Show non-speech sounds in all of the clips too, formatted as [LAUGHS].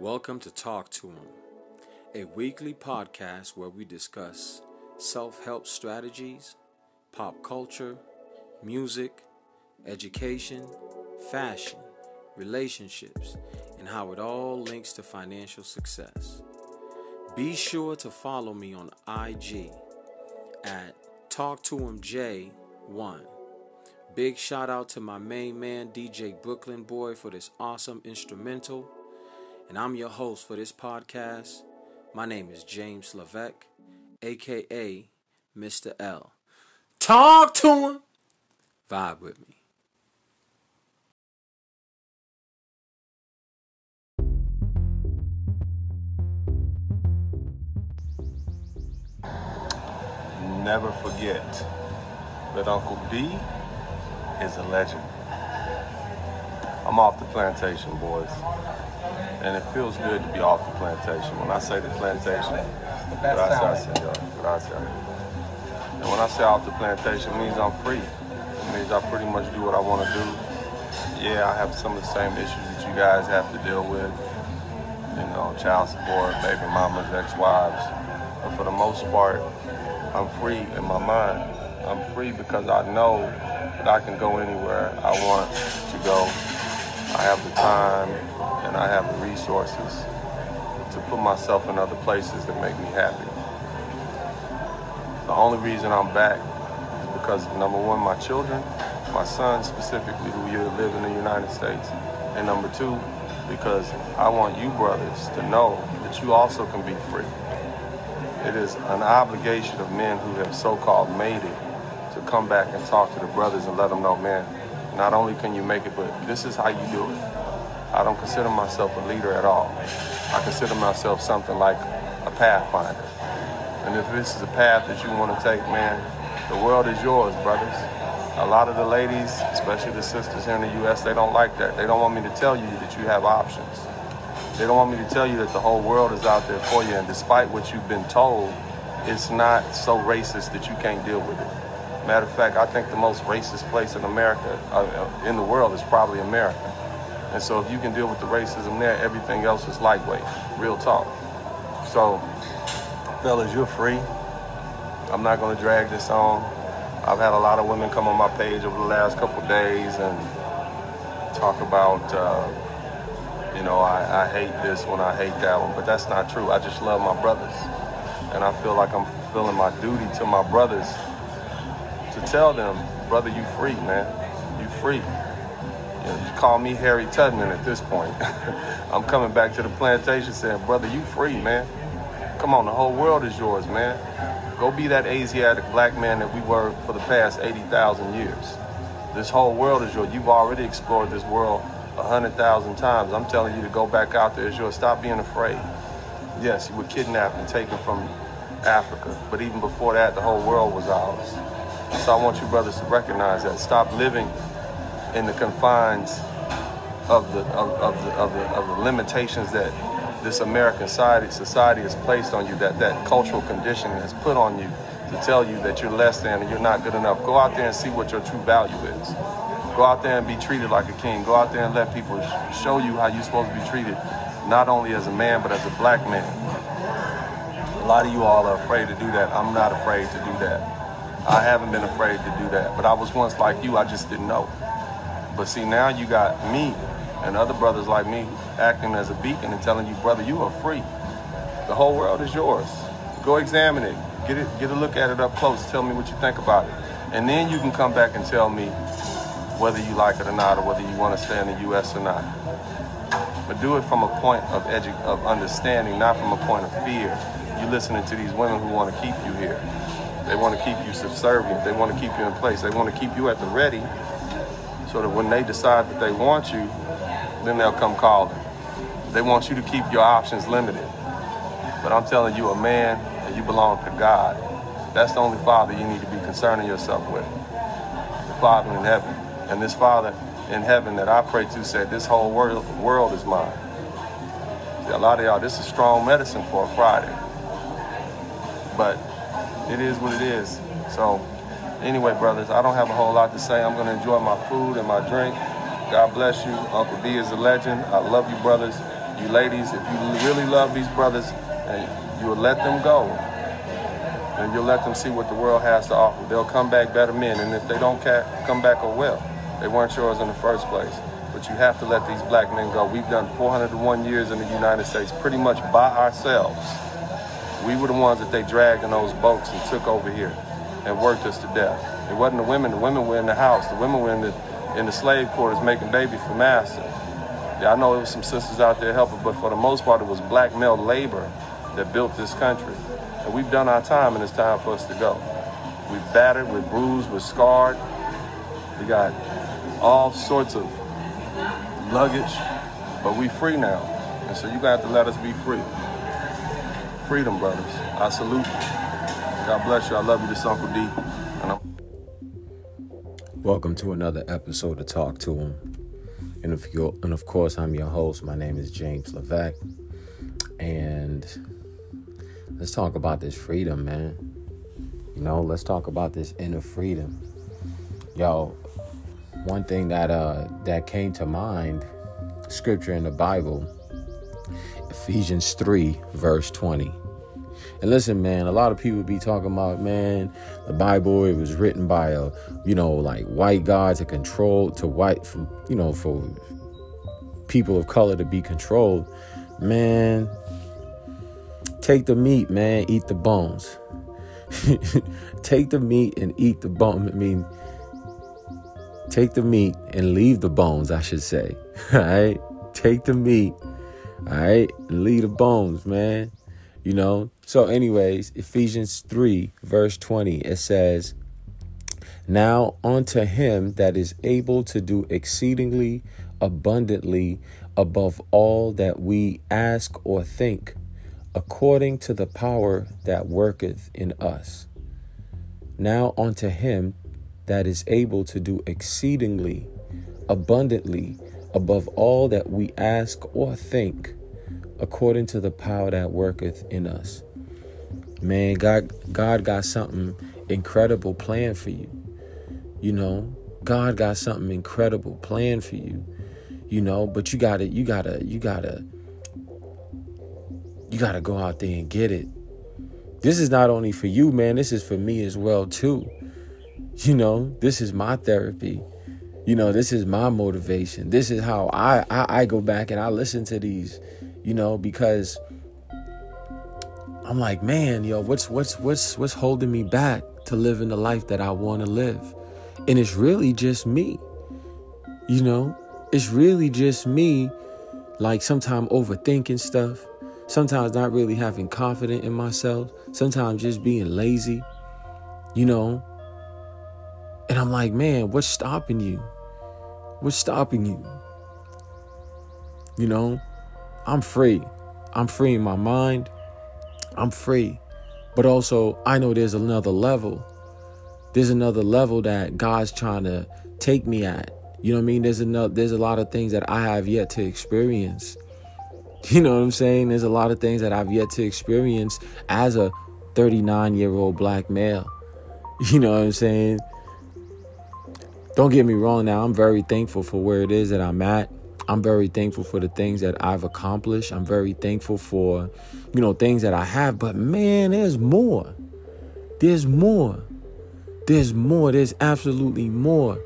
Welcome to Talk to Him, a weekly podcast where we discuss self help strategies, pop culture, music, education, fashion, relationships, and how it all links to financial success. Be sure to follow me on IG at Talk to Him J1. Big shout out to my main man, DJ Brooklyn Boy, for this awesome instrumental. And I'm your host for this podcast. My name is James Levesque, aka Mr. L. Talk to him. Vibe with me. Never forget that Uncle D is a legend. I'm off the plantation, boys. And it feels good to be off the plantation. When I say the plantation, gracias, senor. Gracias. And when I say off the plantation, it means I'm free. It means I pretty much do what I want to do. Yeah, I have some of the same issues that you guys have to deal with. You know, child support, baby mamas, ex-wives. But for the most part, I'm free in my mind. I'm free because I know that I can go anywhere I want to go. I have the time and I have the resources to put myself in other places that make me happy. The only reason I'm back is because number one, my children, my son specifically, who here live in the United States, and number two, because I want you brothers to know that you also can be free. It is an obligation of men who have so-called made it to come back and talk to the brothers and let them know, man, not only can you make it, but this is how you do it. I don't consider myself a leader at all. I consider myself something like a pathfinder. And if this is a path that you want to take, man, the world is yours, brothers. A lot of the ladies, especially the sisters here in the U.S., they don't like that. They don't want me to tell you that you have options. They don't want me to tell you that the whole world is out there for you. And despite what you've been told, it's not so racist that you can't deal with it. Matter of fact, I think the most racist place in America, uh, in the world, is probably America. And so if you can deal with the racism there, everything else is lightweight. Real talk. So, fellas, you're free. I'm not to drag this on. I've had a lot of women come on my page over the last couple days and talk about, uh, you know, I, I hate this one, I hate that one, but that's not true. I just love my brothers. And I feel like I'm fulfilling my duty to my brothers to tell them, brother, you free, man. You free. Call me Harry Tubman at this point. [LAUGHS] I'm coming back to the plantation saying, brother, you free, man. Come on, the whole world is yours, man. Go be that Asiatic black man that we were for the past 80,000 years. This whole world is yours. You've already explored this world a hundred thousand times. I'm telling you to go back out there. It's yours. Stop being afraid. Yes, you were kidnapped and taken from Africa, but even before that, the whole world was ours. So I want you brothers to recognize that. Stop living in the confines of the of, of the, of the of the limitations that this American society society has placed on you, that that cultural conditioning has put on you to tell you that you're less than and you're not good enough. Go out there and see what your true value is. Go out there and be treated like a king. Go out there and let people sh- show you how you're supposed to be treated, not only as a man, but as a black man. A lot of you all are afraid to do that. I'm not afraid to do that. I haven't been afraid to do that. But I was once like you, I just didn't know. But see, now you got me and other brothers like me acting as a beacon and telling you, brother, you are free. The whole world is yours. Go examine it. Get it, get a look at it up close. Tell me what you think about it. And then you can come back and tell me whether you like it or not, or whether you want to stay in the U.S. or not. But do it from a point of edu- of understanding, not from a point of fear. You're listening to these women who want to keep you here. They want to keep you subservient. They want to keep you in place. They want to keep you at the ready so that when they decide that they want you, then they'll come calling. They want you to keep your options limited. But I'm telling you, a man, and you belong to God. That's the only father you need to be concerning yourself with. The Father in heaven. And this Father in heaven that I pray to said, this whole world, world is mine. See, a lot of y'all, this is strong medicine for a Friday. But it is what it is. So anyway, brothers, I don't have a whole lot to say. I'm going to enjoy my food and my drink. God bless you. Uncle D is a legend. I love you, brothers. You ladies, if you really love these brothers, and you'll let them go. And you'll let them see what the world has to offer. They'll come back better men. And if they don't come back, oh well. They weren't yours in the first place. But you have to let these black men go. We've done 401 years in the United States pretty much by ourselves. We were the ones that they dragged in those boats and took over here and worked us to death. It wasn't the women. The women were in the house. The women were in the in the slave quarters making babies for master. Yeah, I know there was some sisters out there helping, but for the most part, it was black male labor that built this country. And we've done our time, and it's time for us to go. We've battered, we're bruised, we're scarred. We got all sorts of luggage, but we free now. And so you got to let us be free. Freedom, brothers. I salute you. God bless you. I love you. This Uncle D. Welcome to another episode of Talk to Him. And of, your, and of course, I'm your host. My name is James Levesque. And let's talk about this freedom, man. You know, let's talk about this inner freedom. Yo, one thing that uh that came to mind, scripture in the Bible, Ephesians 3, verse 20. And listen, man, a lot of people be talking about, man, the Bible, it was written by a, you know, like white guy to control, to white, you know, for people of color to be controlled. Man, take the meat, man, eat the bones. [LAUGHS] take the meat and eat the bone. I mean, take the meat and leave the bones, I should say. All [LAUGHS] right? Take the meat, all right, leave the bones, man. You know? So, anyways, Ephesians 3, verse 20, it says, Now unto him that is able to do exceedingly abundantly above all that we ask or think, according to the power that worketh in us. Now unto him that is able to do exceedingly abundantly above all that we ask or think, according to the power that worketh in us. Man, God God got something incredible planned for you. You know, God got something incredible planned for you. You know, but you gotta, you gotta, you gotta, you gotta go out there and get it. This is not only for you, man, this is for me as well, too. You know, this is my therapy. You know, this is my motivation. This is how I, I, I go back and I listen to these, you know, because I'm like, man, yo, what's what's what's what's holding me back to living the life that I want to live? And it's really just me. You know, it's really just me like sometimes overthinking stuff, sometimes not really having confidence in myself, sometimes just being lazy. You know, and I'm like, man, what's stopping you? What's stopping you? You know, I'm free. I'm free in my mind. I'm free. But also, I know there's another level. There's another level that God's trying to take me at. You know what I mean? There's another there's a lot of things that I have yet to experience. [LAUGHS] You know what I'm saying? There's a lot of things that I've yet to experience as a 39 year old black male. [LAUGHS] You know what I'm saying? don't get me wrong now, I'm very thankful for where it is that I'm at. I'm very thankful for the things that I've accomplished. I'm very thankful for, you know, things that I have. But man, there's more. There's more. There's more. There's absolutely more.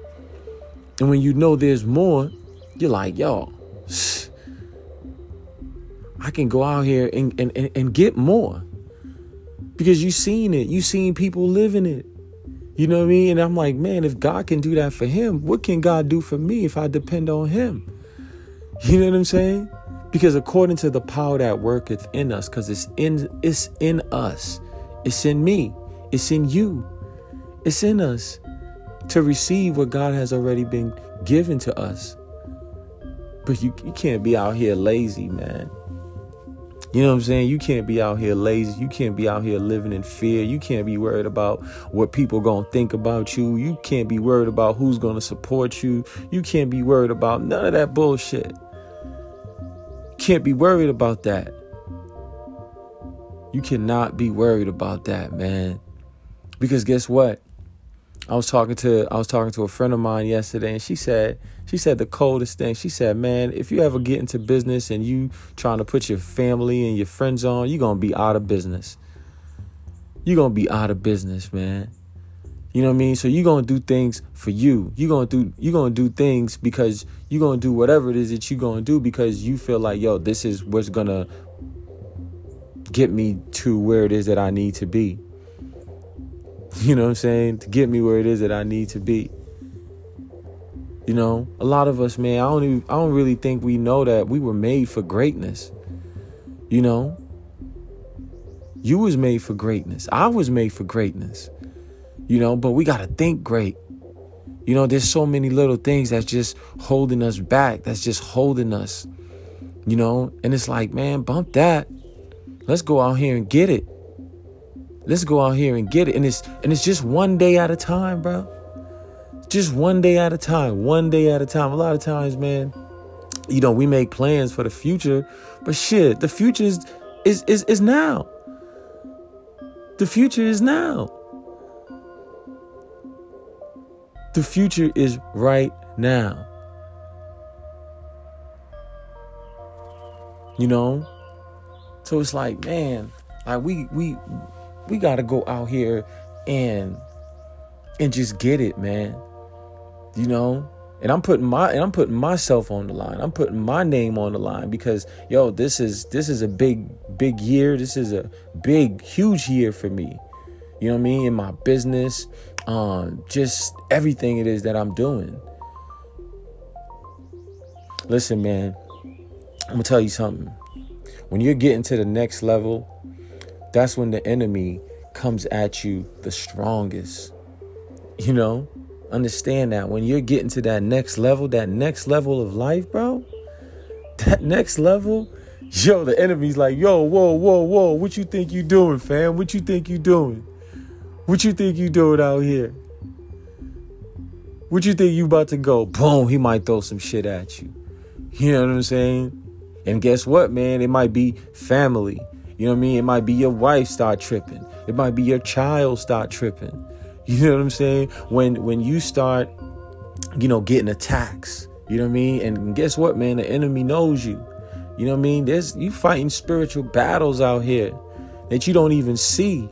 And when you know there's more, you're like, yo, [SIGHS] I can go out here and, and, and, and get more. Because you seen it. You seen people living it. You know what I mean? And I'm like, man, if God can do that for him, what can God do for me if I depend on him? [LAUGHS] You know what I'm saying? Because according to the power that worketh in us, because it's in it's in us, it's in me, it's in you, it's in us to receive what God has already been given to us. But you, you can't be out here lazy, man. You know what I'm saying? You can't be out here lazy. You can't be out here living in fear. You can't be worried about what people going to think about you. You can't be worried about who's going to support you. You can't be worried about none of that bullshit. Can't be worried about that. You cannot be worried about that, man. Because guess what? I was talking to I was talking to a friend of mine yesterday, and she said she said the coldest thing. She said, "Man, if you ever get into business and you trying to put your family and your friends on, you're gonna be out of business. You're gonna be out of business, man. You know what I mean? So you're gonna do things for you. You're gonna do you're gonna do things because you're gonna do whatever it is that you're gonna do because you feel like, yo, this is what's gonna get me to where it is that I need to be. [LAUGHS] You know what I'm saying? To get me where it is that I need to be. You know, a lot of us, man, I don't even I don't really think we know that we were made for greatness. You know? You was made for greatness. I was made for greatness. You know, but we got to think great. You know, there's so many little things that's just holding us back, that's just holding us. You know, and it's like, man, bump that. Let's go out here and get it. Let's go out here and get it. And it's and it's just one day at a time, bro. Just one day at a time. One day at a time. A lot of times, man, you know, we make plans for the future, but shit, the future is is is, is now. The future is now. The future is right now. You know? So it's like, man, like we we we gotta go out here and and just get it, man. You know? And I'm putting my and I'm putting myself on the line. I'm putting my name on the line because yo, this is this is a big big year. This is a big huge year for me. You know what I mean? In my business, um, just everything it is that I'm doing. Listen, man, I'm gonna tell you something. When you're getting to the next level, that's when the enemy comes at you the strongest. You know, understand that when you're getting to that next level, that next level of life, bro, that next level, yo, the enemy's like, yo, whoa, whoa, whoa, what you think you doing, fam? What you think you doing? What you think you doing out here? What you think you about to go? Boom, he might throw some shit at you. You know what I'm saying? And guess what, man? It might be family. You know what I mean? It might be your wife start tripping. It might be your child start tripping. You know what I'm saying? When when you start, you know, getting attacks. You know what I mean? And guess what, man? The enemy knows you. You know what I mean? There's you fighting spiritual battles out here that you don't even see.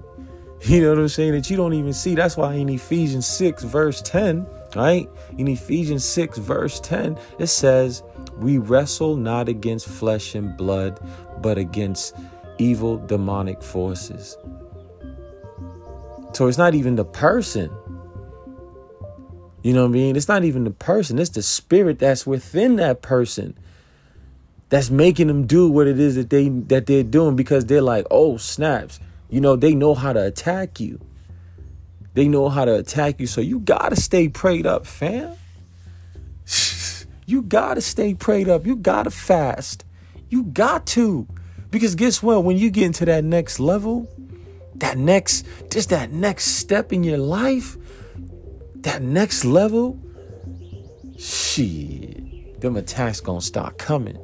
You know what I'm saying? That you don't even see. That's why in Ephesians 6, verse 10, right? In Ephesians 6, verse 10, it says, We wrestle not against flesh and blood, but against evil demonic forces. So it's not even the person. You know what I mean? It's not even the person, it's the spirit that's within that person that's making them do what it is that they that they're doing because they're like, "Oh, snaps." You know, they know how to attack you. They know how to attack you. So you gotta stay prayed up, fam. You gotta stay prayed up. You gotta fast. You got to. Because guess what? When you get into that next level, that next, just that next step in your life, that next level, shit, them attacks gonna start coming.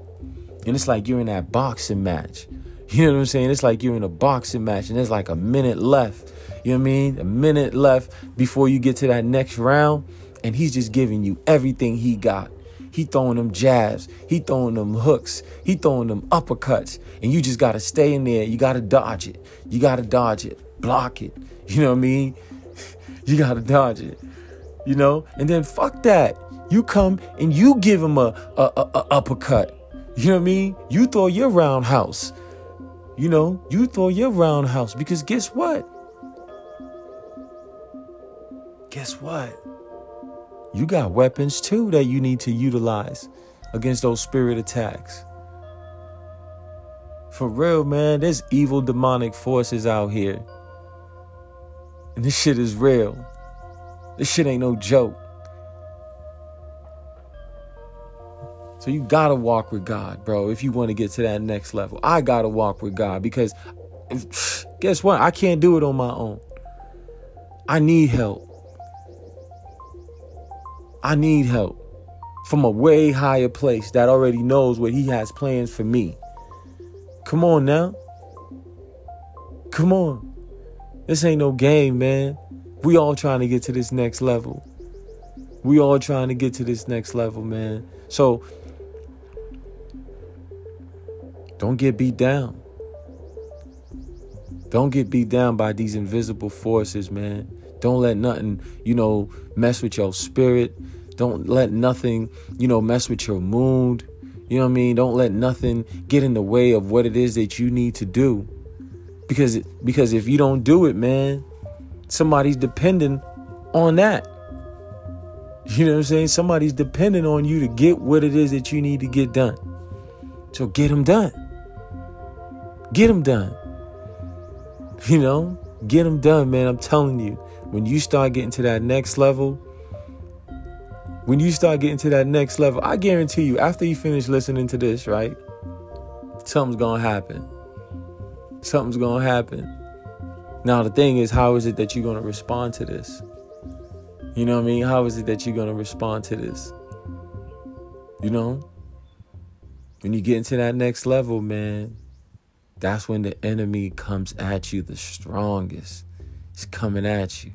And it's like you're in that boxing match. You know what I'm saying? It's like you're in a boxing match and there's like a minute left. You know what I mean? A minute left before you get to that next round. And he's just giving you everything he got. He throwing them jabs. He throwing them hooks. He throwing them uppercuts. And you just got to stay in there. You got to dodge it. You got to dodge it. Block it. You know what I mean? [LAUGHS] You got to dodge it. You know? And then fuck that. You come and you give him a, a, a, a uppercut. You know what I mean? You throw your roundhouse. You know, you throw your roundhouse because guess what? Guess what? You got weapons too that you need to utilize against those spirit attacks. For real, man, there's evil demonic forces out here. And this shit is real. This shit ain't no joke. So you gotta walk with God, bro, if you want to get to that next level. I gotta walk with God because [SIGHS] guess what? I can't do it on my own. I need help. I need help from a way higher place that already knows what He has plans for me. Come on now. Come on. This ain't no game, man. We all trying to get to this next level. We all trying to get to this next level, man. So don't get beat down. Don't get beat down by these invisible forces, man. Don't let nothing, you know, mess with your spirit. Don't let nothing, you know, mess with your mood. You know what I mean? Don't let nothing get in the way of what it is that you need to do. Because because if you don't do it, man, somebody's depending on that. You know what I'm saying? Somebody's depending on you to get what it is that you need to get done. So get them done. Get them done. You know, get them done, man. I'm telling you, when you start getting to that next level, when you start getting to that next level, I guarantee you, after you finish listening to this, right? Something's gonna happen. Something's gonna happen. Now, the thing is, how is it that you're gonna respond to this? You know what I mean? How is it that you're gonna respond to this? You know? When you get into that next level, man, that's when the enemy comes at you the strongest. He's coming at you,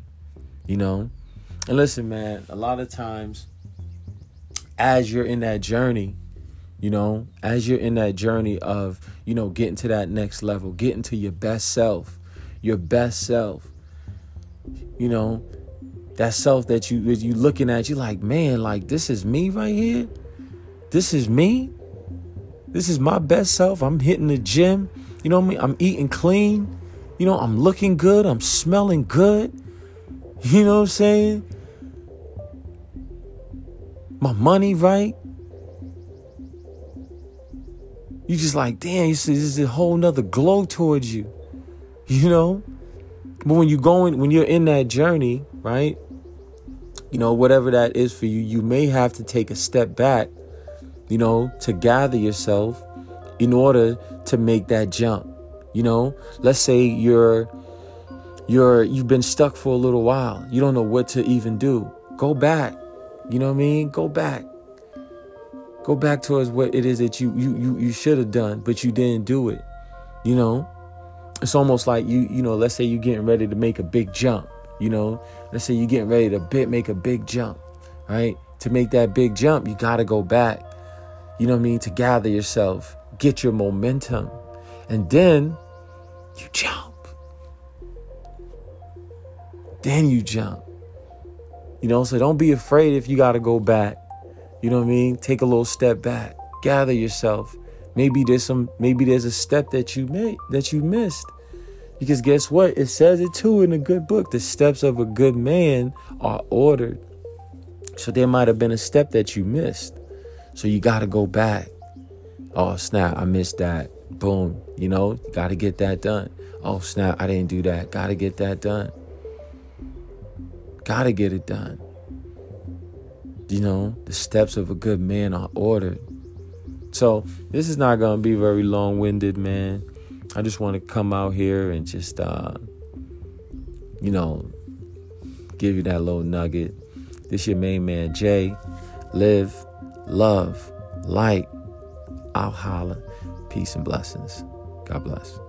you know? And listen, man, a lot of times as you're in that journey, you know, as you're in that journey of, you know, getting to that next level, getting to your best self, your best self, you know, that self that you you looking at, you like, man, like this is me right here. This is me. This is my best self. I'm hitting the gym. You know what I mean? I'm eating clean. You know, I'm looking good. I'm smelling good. [LAUGHS] You know what I'm saying? My money right. You just like, damn, this is a whole nother glow towards you. [LAUGHS] You know? But when you're going, when you're in that journey, right? You know, whatever that is for you, you may have to take a step back, you know, to gather yourself in order to make that jump. You know, let's say you're you're you've been stuck for a little while. You don't know what to even do. Go back. You know what I mean? Go back. Go back towards what it is that you you you, you should have done, but you didn't do it. You know? It's almost like you, you know, let's say you're getting ready to make a big jump, you know. Let's say you're getting ready to bit make a big jump, right? To make that big jump, you gotta go back. You know what I mean? To gather yourself get your momentum, and then you jump. Then you jump. You know, so don't be afraid if you got to go back. You know what I mean? Take a little step back. Gather yourself. Maybe there's some maybe there's a step that you made that you missed. Because guess what? It says it too in a good book. The steps of a good man are ordered. So there might have been a step that you missed. So you got to go back. Oh, snap, I missed that. Boom. You know, got to get that done. Oh, snap, I didn't do that. Got to get that done. Got to get it done. You know, the steps of a good man are ordered. So, this is not going to be very long winded, man. I just want to come out here and just, uh, you know, give you that little nugget. This your main man, Jay. Live, love, light, I'll holler. Peace and blessings. God bless.